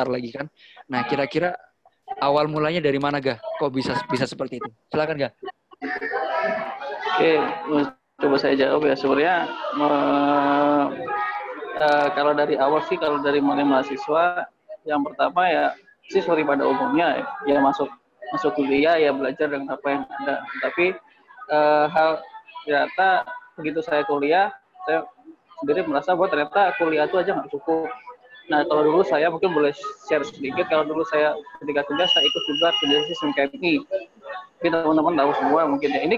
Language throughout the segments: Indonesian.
besar lagi kan. Nah, kira-kira awal mulanya dari mana gak? Kok bisa bisa seperti itu? Silakan gak? Oke, coba saya jawab ya. Sebenarnya uh, uh, kalau dari awal sih, kalau dari mulai mahasiswa, yang pertama ya sorry pada umumnya ya, ya masuk masuk kuliah ya belajar dengan apa yang ada. Tapi uh, hal ternyata begitu saya kuliah, saya sendiri merasa bahwa ternyata kuliah itu aja nggak cukup Nah, kalau dulu saya mungkin boleh share sedikit. Kalau dulu saya ketika kuliah saya ikut juga organisasi SMKMI. Mungkin teman-teman tahu semua mungkin ya. Ini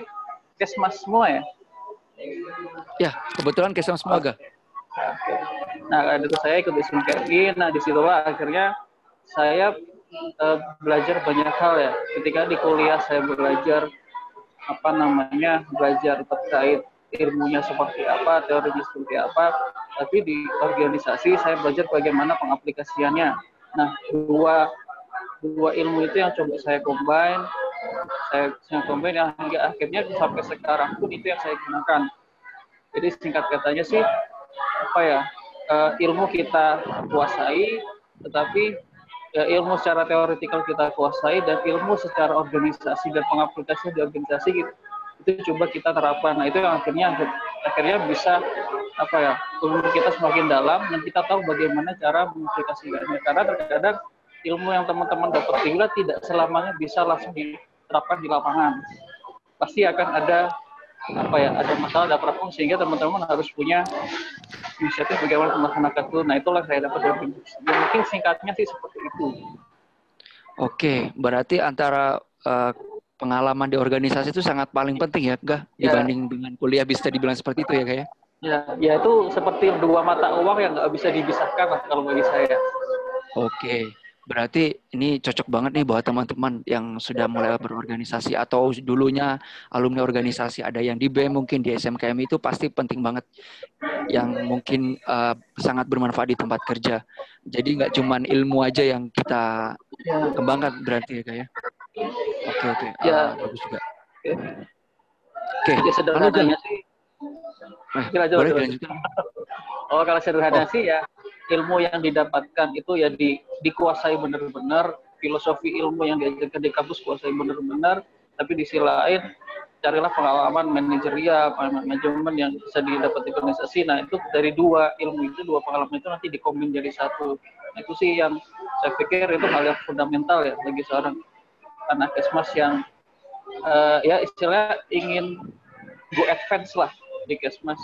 kesmas semua ya? Ya, kebetulan kesmas semua gak? Oke. Nah, itu saya ikut di SMKMI. Nah, di situ akhirnya saya uh, belajar banyak hal ya. Ketika di kuliah saya belajar apa namanya belajar terkait ilmunya seperti apa, teorinya seperti apa, tapi di organisasi saya belajar bagaimana pengaplikasiannya. Nah, dua dua ilmu itu yang coba saya combine, saya, saya combine yang hingga akhirnya sampai sekarang pun itu yang saya gunakan. Jadi singkat katanya sih apa ya uh, ilmu kita kuasai, tetapi ya, ilmu secara teoritikal kita kuasai dan ilmu secara organisasi dan pengaplikasian di organisasi gitu itu coba kita terapkan. Nah itu yang akhirnya akhirnya bisa apa ya ilmu kita semakin dalam dan kita tahu bagaimana cara mengaplikasikannya. Karena terkadang ilmu yang teman-teman dapat juga tidak selamanya bisa langsung diterapkan di lapangan. Pasti akan ada apa ya ada masalah ada problem sehingga teman-teman harus punya inisiatif bagaimana melaksanakan itu. Nah itulah saya dapat dari ya, mungkin singkatnya sih seperti itu. Oke, berarti antara uh, pengalaman di organisasi itu sangat paling penting ya, enggak ya. dibanding dengan kuliah bisa dibilang seperti itu ya, kayak? Ya, ya itu seperti dua mata uang yang nggak bisa dipisahkan lah kalau bagi saya. Oke, berarti ini cocok banget nih buat teman-teman yang sudah mulai berorganisasi atau dulunya alumni organisasi ada yang di BEM mungkin di SMKM itu pasti penting banget yang mungkin uh, sangat bermanfaat di tempat kerja. Jadi nggak cuma ilmu aja yang kita ya. kembangkan berarti ya kayak. Ya? Oke oke. Ya. Uh, bagus juga. Oke. Okay. Ya sederhananya sih. Eh, coba, boleh dilanjutkan. Oh kalau sederhana oh. sih ya ilmu yang didapatkan itu ya di, dikuasai benar-benar. Filosofi ilmu yang diajarkan di kampus kuasai benar-benar. Tapi di sisi lain carilah pengalaman manajerial manajemen yang bisa didapat di organisasi. Nah itu dari dua ilmu itu dua pengalaman itu nanti dikombin jadi satu. Nah, itu sih yang saya pikir itu hal yang fundamental ya bagi seorang anak kesmas yang uh, ya istilahnya ingin go advance lah di kesmas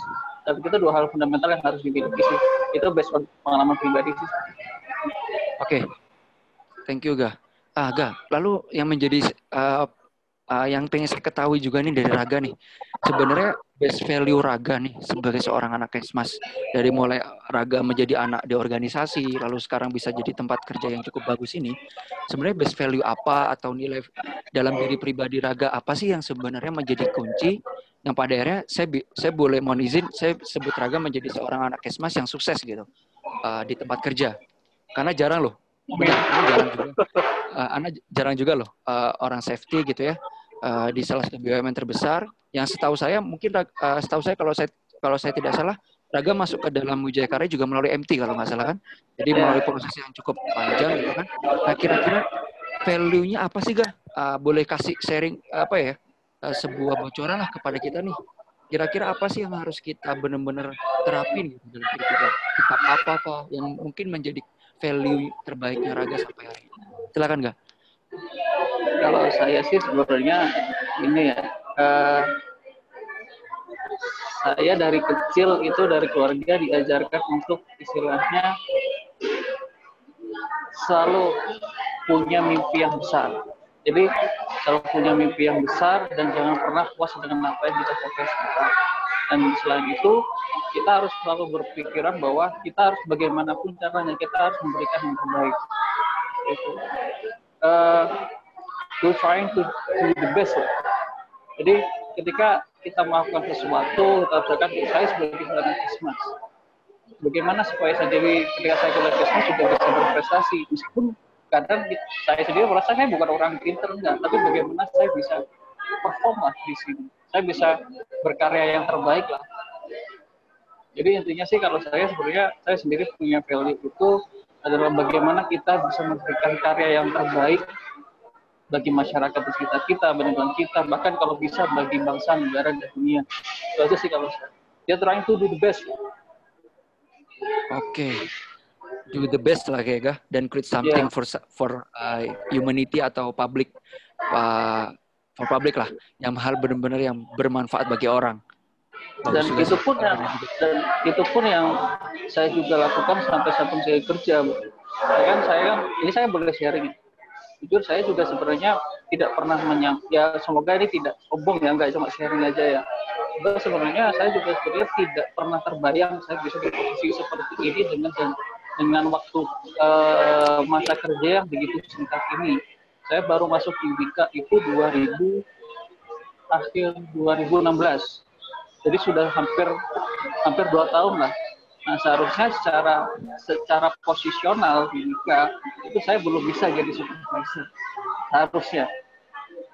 tapi itu dua hal fundamental yang harus dimiliki sih. Itu based on pengalaman pribadi sih. Oke. Okay. thank you ga. Ah ga lalu yang menjadi uh, uh, yang pengen saya ketahui juga nih dari Raga nih. Sebenarnya best value Raga nih sebagai seorang anak kesmas dari mulai Raga menjadi anak di organisasi lalu sekarang bisa jadi tempat kerja yang cukup bagus ini. Sebenarnya best value apa atau nilai dalam diri pribadi Raga apa sih yang sebenarnya menjadi kunci yang pada akhirnya saya saya boleh mohon izin saya sebut Raga menjadi seorang anak kesmas yang sukses gitu uh, di tempat kerja karena jarang loh benar jarang juga uh, anak jarang juga loh uh, orang safety gitu ya uh, di salah satu BUMN terbesar yang setahu saya mungkin uh, setahu saya kalau saya kalau saya tidak salah Raga masuk ke dalam Wijaya Karya juga melalui MT kalau nggak salah kan. Jadi melalui proses yang cukup panjang gitu kan. Nah kira-kira value-nya apa sih Ga? Uh, boleh kasih sharing apa ya? Uh, sebuah bocoran lah kepada kita nih. Kira-kira apa sih yang harus kita benar-benar terapin gitu dalam diri kita? Kitab apa apa yang mungkin menjadi value terbaiknya Raga sampai hari ini? Silakan Ga. Kalau saya sih sebenarnya ini ya, uh, saya dari kecil itu dari keluarga diajarkan untuk istilahnya selalu punya mimpi yang besar. Jadi selalu punya mimpi yang besar dan jangan pernah puas dengan apa yang kita capai sekarang. Dan selain itu kita harus selalu berpikiran bahwa kita harus bagaimanapun caranya kita harus memberikan yang terbaik. Itu. Uh, we're trying to do the best. Jadi ketika kita melakukan sesuatu, kita misalkan saya sebagai seorang kismas, bagaimana supaya saya jadi ketika saya kuliah kismas juga bisa berprestasi, meskipun kadang saya sendiri merasa saya bukan orang pinter enggak, tapi bagaimana saya bisa perform lah di sini, saya bisa berkarya yang terbaik lah. Jadi intinya sih kalau saya sebenarnya saya sendiri punya value itu adalah bagaimana kita bisa memberikan karya yang terbaik bagi masyarakat di sekitar kita, lingkungan kita, bahkan kalau bisa bagi bangsa, negara, dan dunia. Itu aja sih kalau saya. Dia trying to do the best. Oke. Do the best lah kayak dan create something yeah. for for uh, humanity atau public uh, for public lah yang hal benar-benar yang bermanfaat bagi orang. dan itu pun yang dan itu pun yang saya juga lakukan sampai saat saya kerja. Ya kan saya kan ini saya boleh sharing jujur saya juga sebenarnya tidak pernah menyang ya semoga ini tidak sombong ya nggak cuma sharing aja ya sebenarnya saya juga sebenarnya tidak pernah terbayang saya bisa di posisi seperti ini dengan dengan waktu uh, masa kerja yang begitu singkat ini saya baru masuk di Wika itu 2000 akhir 2016 jadi sudah hampir hampir dua tahun lah Nah, seharusnya secara secara posisional juga itu saya belum bisa jadi supervisor. Seharusnya.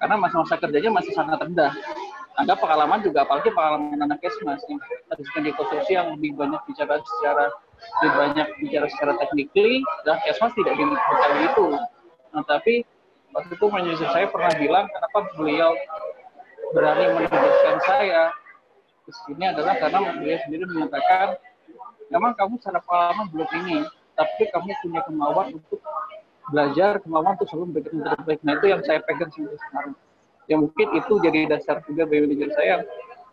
Karena masa-masa kerjanya masih sangat rendah. Ada pengalaman juga, apalagi pengalaman anak kesmas yang tadi di konstruksi yang lebih banyak bicara secara lebih banyak bicara secara teknikly, dan kesmas tidak bicara itu. Nah, tapi waktu itu manajer saya pernah bilang kenapa beliau berani menugaskan saya di sini adalah karena beliau sendiri menyatakan memang kamu secara pengalaman belum ini, tapi kamu punya kemauan untuk belajar, kemauan untuk selalu memberikan yang terbaik. Nah itu yang saya pegang sampai sekarang. Yang mungkin itu jadi dasar juga bagi manajer saya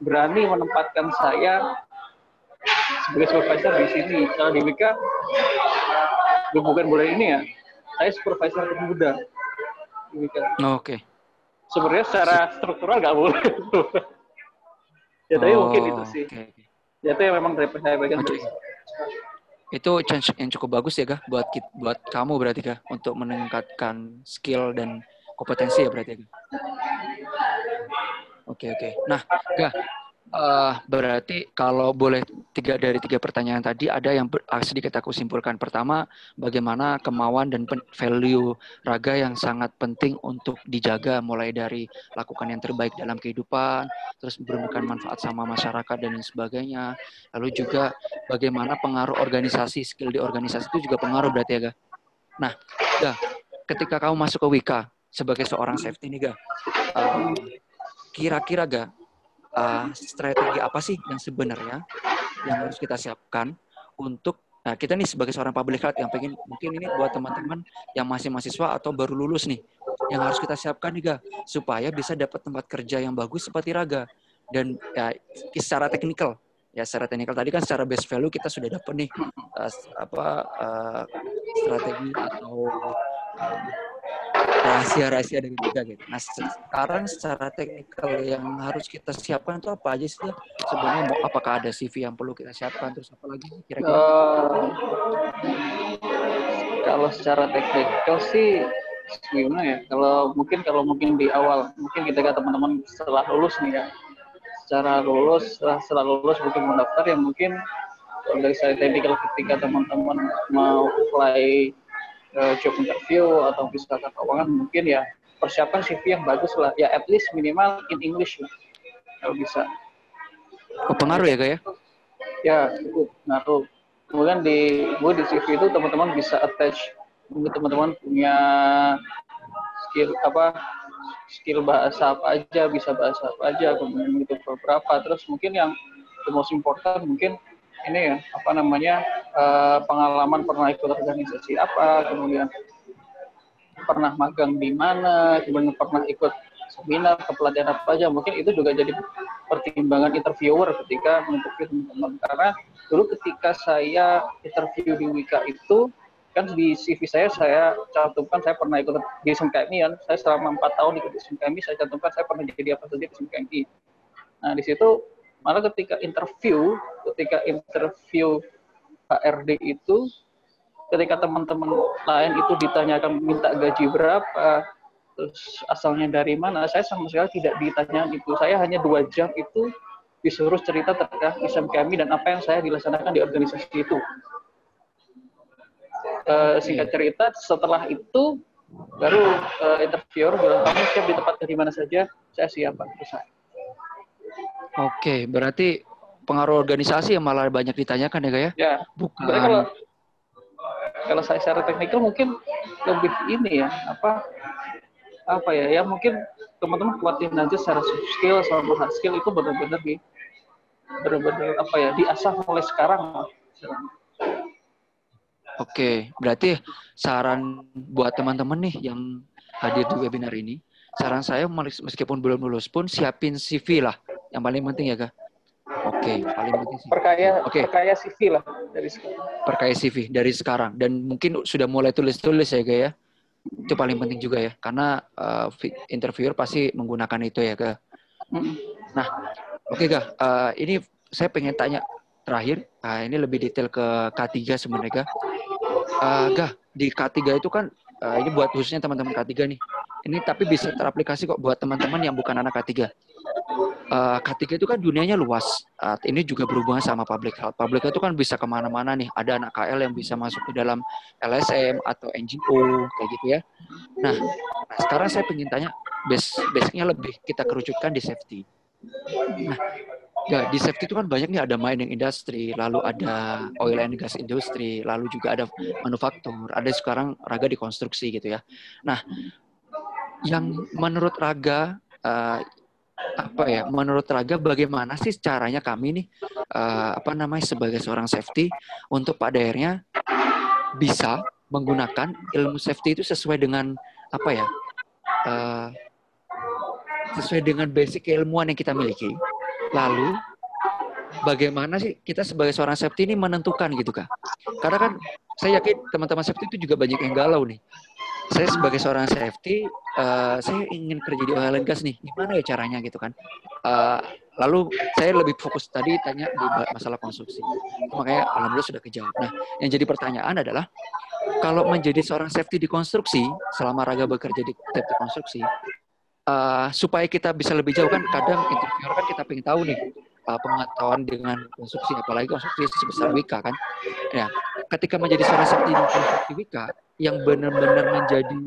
berani menempatkan saya sebagai supervisor di sini. Kalau di Wika, bukan boleh ini ya, saya supervisor Oh, Oke. Okay. Sebenarnya secara struktural nggak boleh. ya tapi oh, mungkin itu sih. Okay. Ya itu yang memang dari saya pegang. Okay itu chance yang cukup bagus ya kak buat buat kamu berarti kak untuk meningkatkan skill dan kompetensi ya berarti kak. Oke oke. Nah kak uh, berarti kalau boleh tiga dari tiga pertanyaan tadi ada yang ah, sedikit aku simpulkan. Pertama, bagaimana kemauan dan value raga yang sangat penting untuk dijaga mulai dari lakukan yang terbaik dalam kehidupan, terus memberikan manfaat sama masyarakat dan lain sebagainya. Lalu juga bagaimana pengaruh organisasi, skill di organisasi itu juga pengaruh berarti ya? Nah, Ga, ketika kamu masuk ke Wika sebagai seorang safety nih, Ga, uh, kira-kira, Ga, uh, strategi apa sih yang sebenarnya yang harus kita siapkan untuk nah kita nih sebagai seorang public health yang pengen mungkin ini buat teman-teman yang masih mahasiswa atau baru lulus nih yang harus kita siapkan nih ga supaya bisa dapat tempat kerja yang bagus seperti Raga. Dan ya secara teknikal ya secara teknikal tadi kan secara base value kita sudah dapat nih uh, apa uh, strategi atau uh, rahasia-rahasia dari kita gitu. Nah sekarang secara teknikal yang harus kita siapkan itu apa aja sih? Sebenarnya apakah ada CV yang perlu kita siapkan terus apa lagi kira-kira? Uh, kalau secara teknikal sih gimana ya? Kalau mungkin kalau mungkin di awal mungkin kita teman-teman setelah lulus nih ya, secara lulus setelah, setelah lulus mungkin mendaftar yang mungkin dari saya teknikal ketika teman-teman mau apply uh, job interview atau wisata keuangan mungkin ya persiapkan CV yang bagus lah ya at least minimal in English lah kalau bisa. Oh, pengaruh ya kayak? Ya? ya itu ngaruh. Kemudian di gue di CV itu teman-teman bisa attach mungkin teman-teman punya skill apa skill bahasa apa aja bisa bahasa apa aja kemudian itu beberapa terus mungkin yang the most important mungkin ini ya apa namanya uh, pengalaman pernah ikut organisasi apa kemudian pernah magang di mana kemudian pernah ikut seminar kepelatihan apa aja mungkin itu juga jadi pertimbangan interviewer ketika menginterview teman-teman. Karena dulu ketika saya interview di Wika itu kan di CV saya saya cantumkan saya pernah ikut di SMKMI kan. Saya selama empat tahun ikut di SMKMI saya cantumkan saya pernah jadi apa saja di SMKMI nah di situ malah ketika interview ketika interview HRD itu ketika teman-teman lain itu ditanyakan minta gaji berapa terus asalnya dari mana saya sama sekali tidak ditanya itu. Saya hanya dua jam itu disuruh cerita terkait Islam kami dan apa yang saya dilaksanakan di organisasi itu. Uh, singkat cerita setelah itu baru uh, interviewer bilang kamu siap di tempat di mana saja? Saya siap pak. Saya Oke, berarti pengaruh organisasi yang malah banyak ditanyakan ya, Kak ya? Ya. Bukan kalau kalau saya secara teknikal mungkin lebih ini ya apa apa ya ya mungkin teman-teman kuatin aja secara soft skill sama hard skill itu benar-benar di benar-benar apa ya diasah mulai sekarang Oke, berarti saran buat teman-teman nih yang hadir di webinar ini, saran saya meskipun belum lulus pun siapin CV lah, yang paling penting ya kak. Oke, paling penting sih. Perkaya, Oke. perkaya CV lah dari sekarang. Perkaya CV dari sekarang dan mungkin sudah mulai tulis-tulis ya kak ya. Itu paling penting juga ya, karena uh, interviewer pasti menggunakan itu ya kak. Nah, oke kak, uh, ini saya pengen tanya terakhir, uh, ini lebih detail ke K3 sebenarnya kak uh, Gah, di K3 itu kan uh, ini buat khususnya teman-teman K3 nih. Ini tapi bisa teraplikasi kok buat teman-teman yang bukan anak K3. Uh, K3 itu kan dunianya luas. Uh, ini juga berhubungan sama public health. Public health itu kan bisa ke mana-mana nih. Ada anak KL yang bisa masuk ke dalam LSM atau NGO kayak gitu ya. Nah, nah sekarang saya ingin tanya base basicnya lebih kita kerucutkan di safety. Nah, Ya, di safety itu kan banyak nih ada mining industry, lalu ada oil and gas industry, lalu juga ada manufaktur, ada sekarang raga di konstruksi gitu ya. Nah, yang menurut raga uh, apa ya? Menurut raga bagaimana sih caranya kami nih uh, apa namanya sebagai seorang safety untuk pada akhirnya bisa menggunakan ilmu safety itu sesuai dengan apa ya? Uh, sesuai dengan basic keilmuan yang kita miliki Lalu bagaimana sih kita sebagai seorang safety ini menentukan gitu kak? Karena kan saya yakin teman-teman safety itu juga banyak yang galau nih. Saya sebagai seorang safety, uh, saya ingin kerja di oil and gas nih. Gimana ya caranya gitu kan? Uh, lalu saya lebih fokus tadi tanya di masalah konstruksi. Makanya alhamdulillah sudah kejawab. Nah, yang jadi pertanyaan adalah kalau menjadi seorang safety di konstruksi selama raga bekerja di safety konstruksi, uh, supaya kita bisa lebih jauh kan kadang interviewer kan kita pengen tahu nih uh, pengetahuan dengan konstruksi apalagi konstruksi sebesar Wika kan ya ketika menjadi seorang sakti Wika yang benar-benar menjadi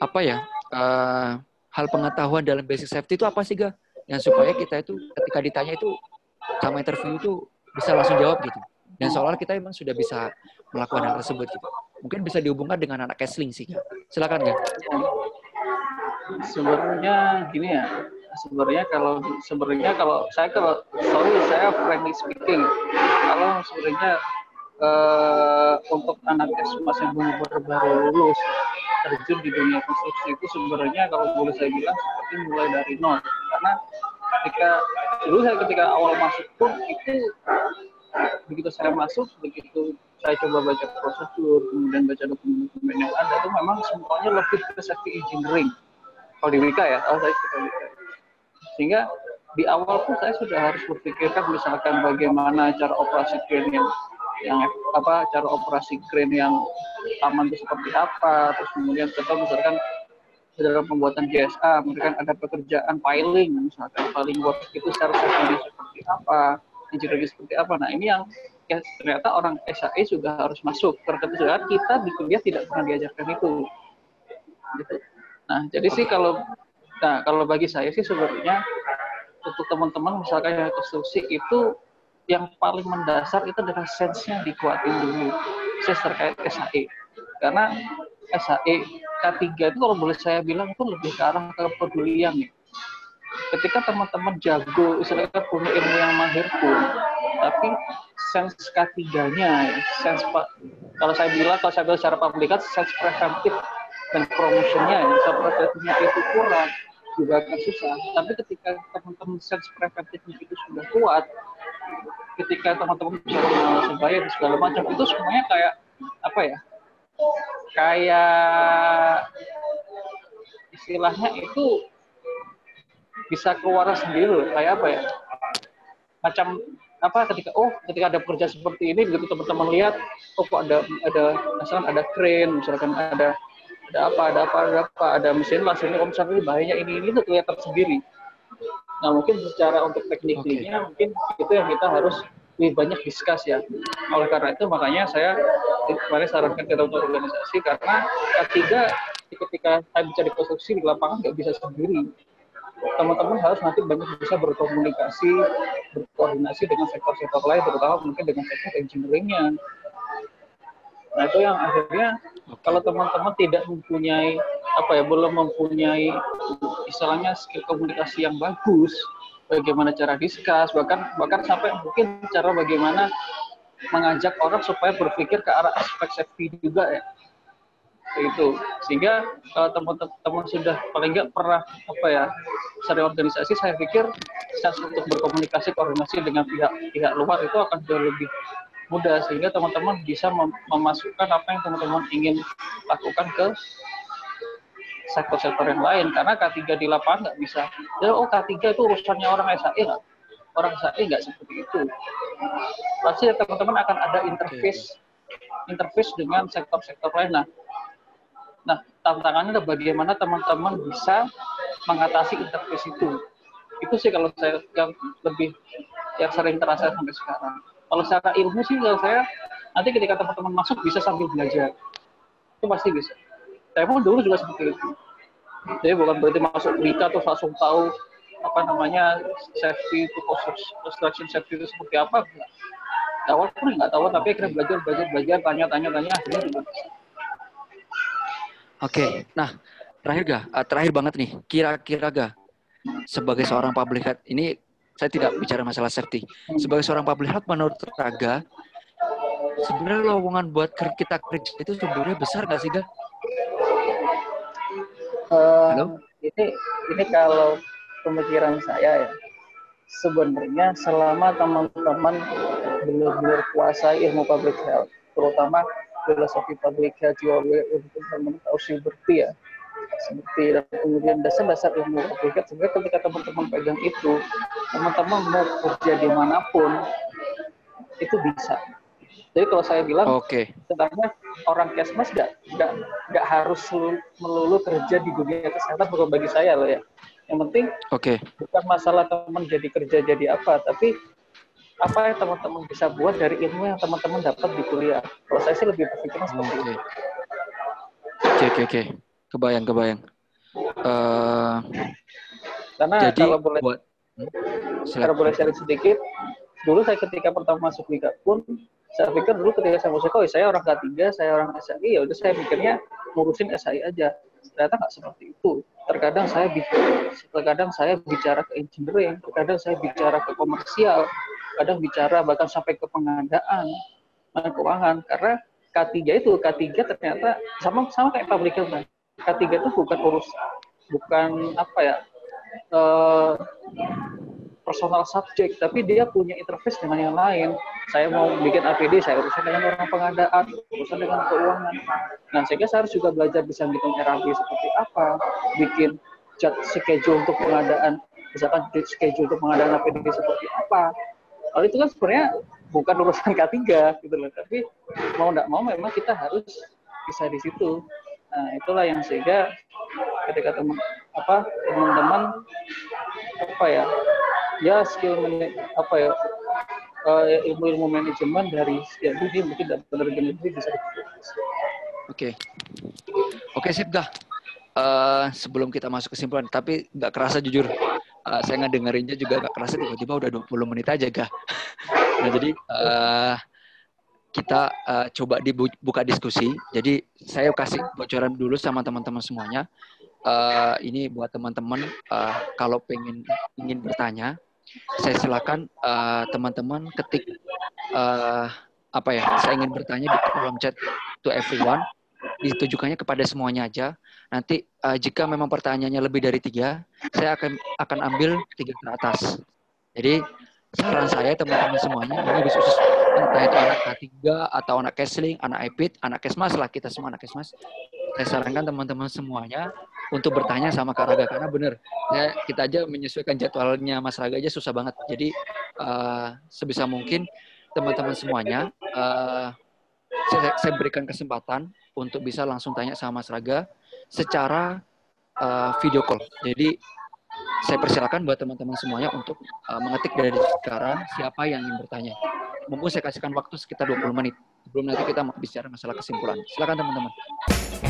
apa ya uh, hal pengetahuan dalam basic safety itu apa sih ga? Yang supaya kita itu ketika ditanya itu sama interview itu bisa langsung jawab gitu. Dan seolah kita memang sudah bisa melakukan hal tersebut gitu. Mungkin bisa dihubungkan dengan anak Kesling sih ga. Silakan ga. Sebenarnya gini ya sebenarnya kalau sebenarnya kalau saya kalau sorry saya frankly speaking kalau sebenarnya uh, untuk anak SMA yang baru baru lulus terjun di dunia konstruksi itu sebenarnya kalau boleh saya bilang seperti mulai dari nol. Karena ketika dulu saya ketika awal masuk pun itu begitu saya masuk begitu saya coba baca prosedur kemudian baca dokumen-dokumen yang ada itu memang semuanya lebih ke safety engineering. Kalau di Wika ya oh saya suka Wika sehingga di awal pun saya sudah harus berpikirkan misalkan bagaimana cara operasi crane yang yang apa cara operasi crane yang aman itu seperti apa terus kemudian contoh misalkan dalam pembuatan GSA mereka ada pekerjaan piling misalkan piling work itu secara teknis seperti apa engineering seperti apa. Nah ini yang ya, ternyata orang SAE juga harus masuk. Ternyata kita di kuliah tidak pernah diajarkan itu. Gitu. Nah, jadi sih kalau nah kalau bagi saya sih sebenarnya untuk teman-teman misalkan yang konstruksi itu yang paling mendasar itu adalah sense-nya dikuatin dulu sense terkait SAE karena SAE K3 itu kalau boleh saya bilang itu lebih ke arah kepedulian ya ketika teman-teman jago istilahnya punya ilmu yang mahir pun tapi sense K3-nya sense kalau saya bilang kalau saya bilang secara publikat sense preventif dan promotionnya ya, itu kurang juga akan susah. Tapi ketika teman-teman sense preventifnya itu sudah kuat, ketika teman-teman bisa mengawasi bayar segala macam itu semuanya kayak apa ya? Kayak istilahnya itu bisa keluar sendiri loh. Kayak apa ya? Macam apa ketika oh ketika ada pekerjaan seperti ini begitu teman-teman lihat oh kok ada ada misalkan ada crane misalkan ada ada apa ada apa ada apa ada mesin las ini om ini bahayanya ini ini tuh kelihatan sendiri nah mungkin secara untuk tekniknya okay. mungkin itu yang kita harus lebih banyak diskus ya. Oleh karena itu makanya saya kemarin sarankan ke teman organisasi karena ketiga ketika saya bisa dikonstruksi di lapangan nggak bisa sendiri. Teman-teman harus nanti banyak bisa berkomunikasi berkoordinasi dengan sektor-sektor lain terutama mungkin dengan sektor engineeringnya. Nah itu yang akhirnya kalau teman-teman tidak mempunyai apa ya belum mempunyai istilahnya skill komunikasi yang bagus, bagaimana cara diskus bahkan bahkan sampai mungkin cara bagaimana mengajak orang supaya berpikir ke arah aspek safety juga ya. Itu sehingga kalau teman-teman sudah paling nggak pernah apa ya sering organisasi saya pikir chance untuk berkomunikasi koordinasi dengan pihak pihak luar itu akan jauh lebih mudah sehingga teman-teman bisa mem memasukkan apa yang teman-teman ingin lakukan ke sektor-sektor yang lain. Karena K3 di lapangan nggak bisa. Ya oh K3 itu urusannya orang SAE nggak? Orang SAE nggak seperti itu. Pasti teman-teman akan ada interface interface dengan sektor-sektor lain. Nah nah tantangannya adalah bagaimana teman-teman bisa mengatasi interface itu. Itu sih kalau saya yang lebih yang sering terasa sampai sekarang. Kalau secara ilmu sih kalau saya nanti ketika teman-teman masuk bisa sambil belajar. Itu pasti bisa. Saya dulu juga seperti itu. Jadi bukan berarti masuk berita terus langsung tahu apa namanya safety itu construction safety itu seperti apa. Awal pun nggak tahu, tapi akhirnya belajar, belajar, belajar, tanya, tanya, tanya. Oke, nah terakhir ga, uh, terakhir banget nih, kira-kira ga sebagai seorang public health ini saya tidak bicara masalah safety. Sebagai seorang public health menurut Raga, sebenarnya lowongan buat kita kerja itu sebenarnya besar nggak sih, Ga? Uh, Halo? Ini ini kalau pemikiran saya ya, sebenarnya selama teman-teman benar-benar kuasai ilmu public health, terutama filosofi public health, untuk teman-teman tahu seperti ya, seperti dan kemudian dasar-dasar ilmu hakikat sebenarnya ketika teman-teman pegang itu teman-teman mau kerja di mana pun itu bisa jadi kalau saya bilang okay. sebenarnya orang kesmas nggak nggak nggak harus melulu kerja di dunia kesehatan bukan bagi saya loh ya yang penting okay. bukan masalah teman jadi kerja jadi apa tapi apa yang teman-teman bisa buat dari ilmu yang teman-teman dapat di kuliah. Kalau saya sih lebih berpikir seperti itu. Oke, oke, oke kebayang kebayang uh, karena jadi, kalau boleh buat, hmm? kalau boleh sharing sedikit dulu saya ketika pertama masuk liga pun saya pikir dulu ketika saya masuk oh saya orang K3 saya orang SAI ya udah saya pikirnya ngurusin SAI aja. Ternyata nggak seperti itu. Terkadang saya terkadang saya bicara ke engineering terkadang saya bicara ke komersial kadang bicara bahkan sampai ke pengadaan keuangan. Karena K3 itu K3 ternyata sama sama kayak public health K3 itu bukan urus bukan apa ya uh, personal subject, tapi dia punya interface dengan yang lain. Saya mau bikin APD, saya urusan dengan orang pengadaan, urusan dengan keuangan. Nah, sehingga saya harus juga belajar bisa bikin RAB seperti apa, bikin chat schedule untuk pengadaan, misalkan schedule untuk pengadaan APD seperti apa. Kalau itu kan sebenarnya bukan urusan K3 gitu loh, tapi mau tidak mau memang kita harus bisa di situ. Nah, itulah yang sehingga ketika teman apa teman-teman apa ya ya skill apa ya uh, ilmu-ilmu manajemen dari ya ini mungkin penerjemahan ini bisa Oke, oke sip dah. Uh, sebelum kita masuk kesimpulan, tapi nggak kerasa jujur, uh, saya dengerinnya juga nggak kerasa tiba-tiba udah 20 menit aja gak. nah jadi uh, kita uh, coba dibuka diskusi. Jadi saya kasih bocoran dulu sama teman-teman semuanya. Uh, ini buat teman-teman uh, kalau pengen ingin bertanya, saya silakan uh, teman-teman ketik uh, apa ya? Saya ingin bertanya di kolom chat to everyone. Ditujukannya kepada semuanya aja. Nanti uh, jika memang pertanyaannya lebih dari tiga, saya akan akan ambil tiga ke atas. Jadi saran saya teman-teman semuanya ini khusus entah itu anak K3 atau anak Kesling, anak EPIT, anak Kesmas lah kita semua anak Kesmas. Saya sarankan teman-teman semuanya untuk bertanya sama Kak Raga karena benar ya kita aja menyesuaikan jadwalnya Mas Raga aja susah banget. Jadi uh, sebisa mungkin teman-teman semuanya uh, saya, saya berikan kesempatan untuk bisa langsung tanya sama Mas Raga secara uh, video call. Jadi saya persilakan buat teman-teman semuanya untuk uh, mengetik dari sekarang siapa yang ingin bertanya mumpung saya kasihkan waktu sekitar 20 menit sebelum nanti kita bicara masalah kesimpulan. Silakan teman-teman.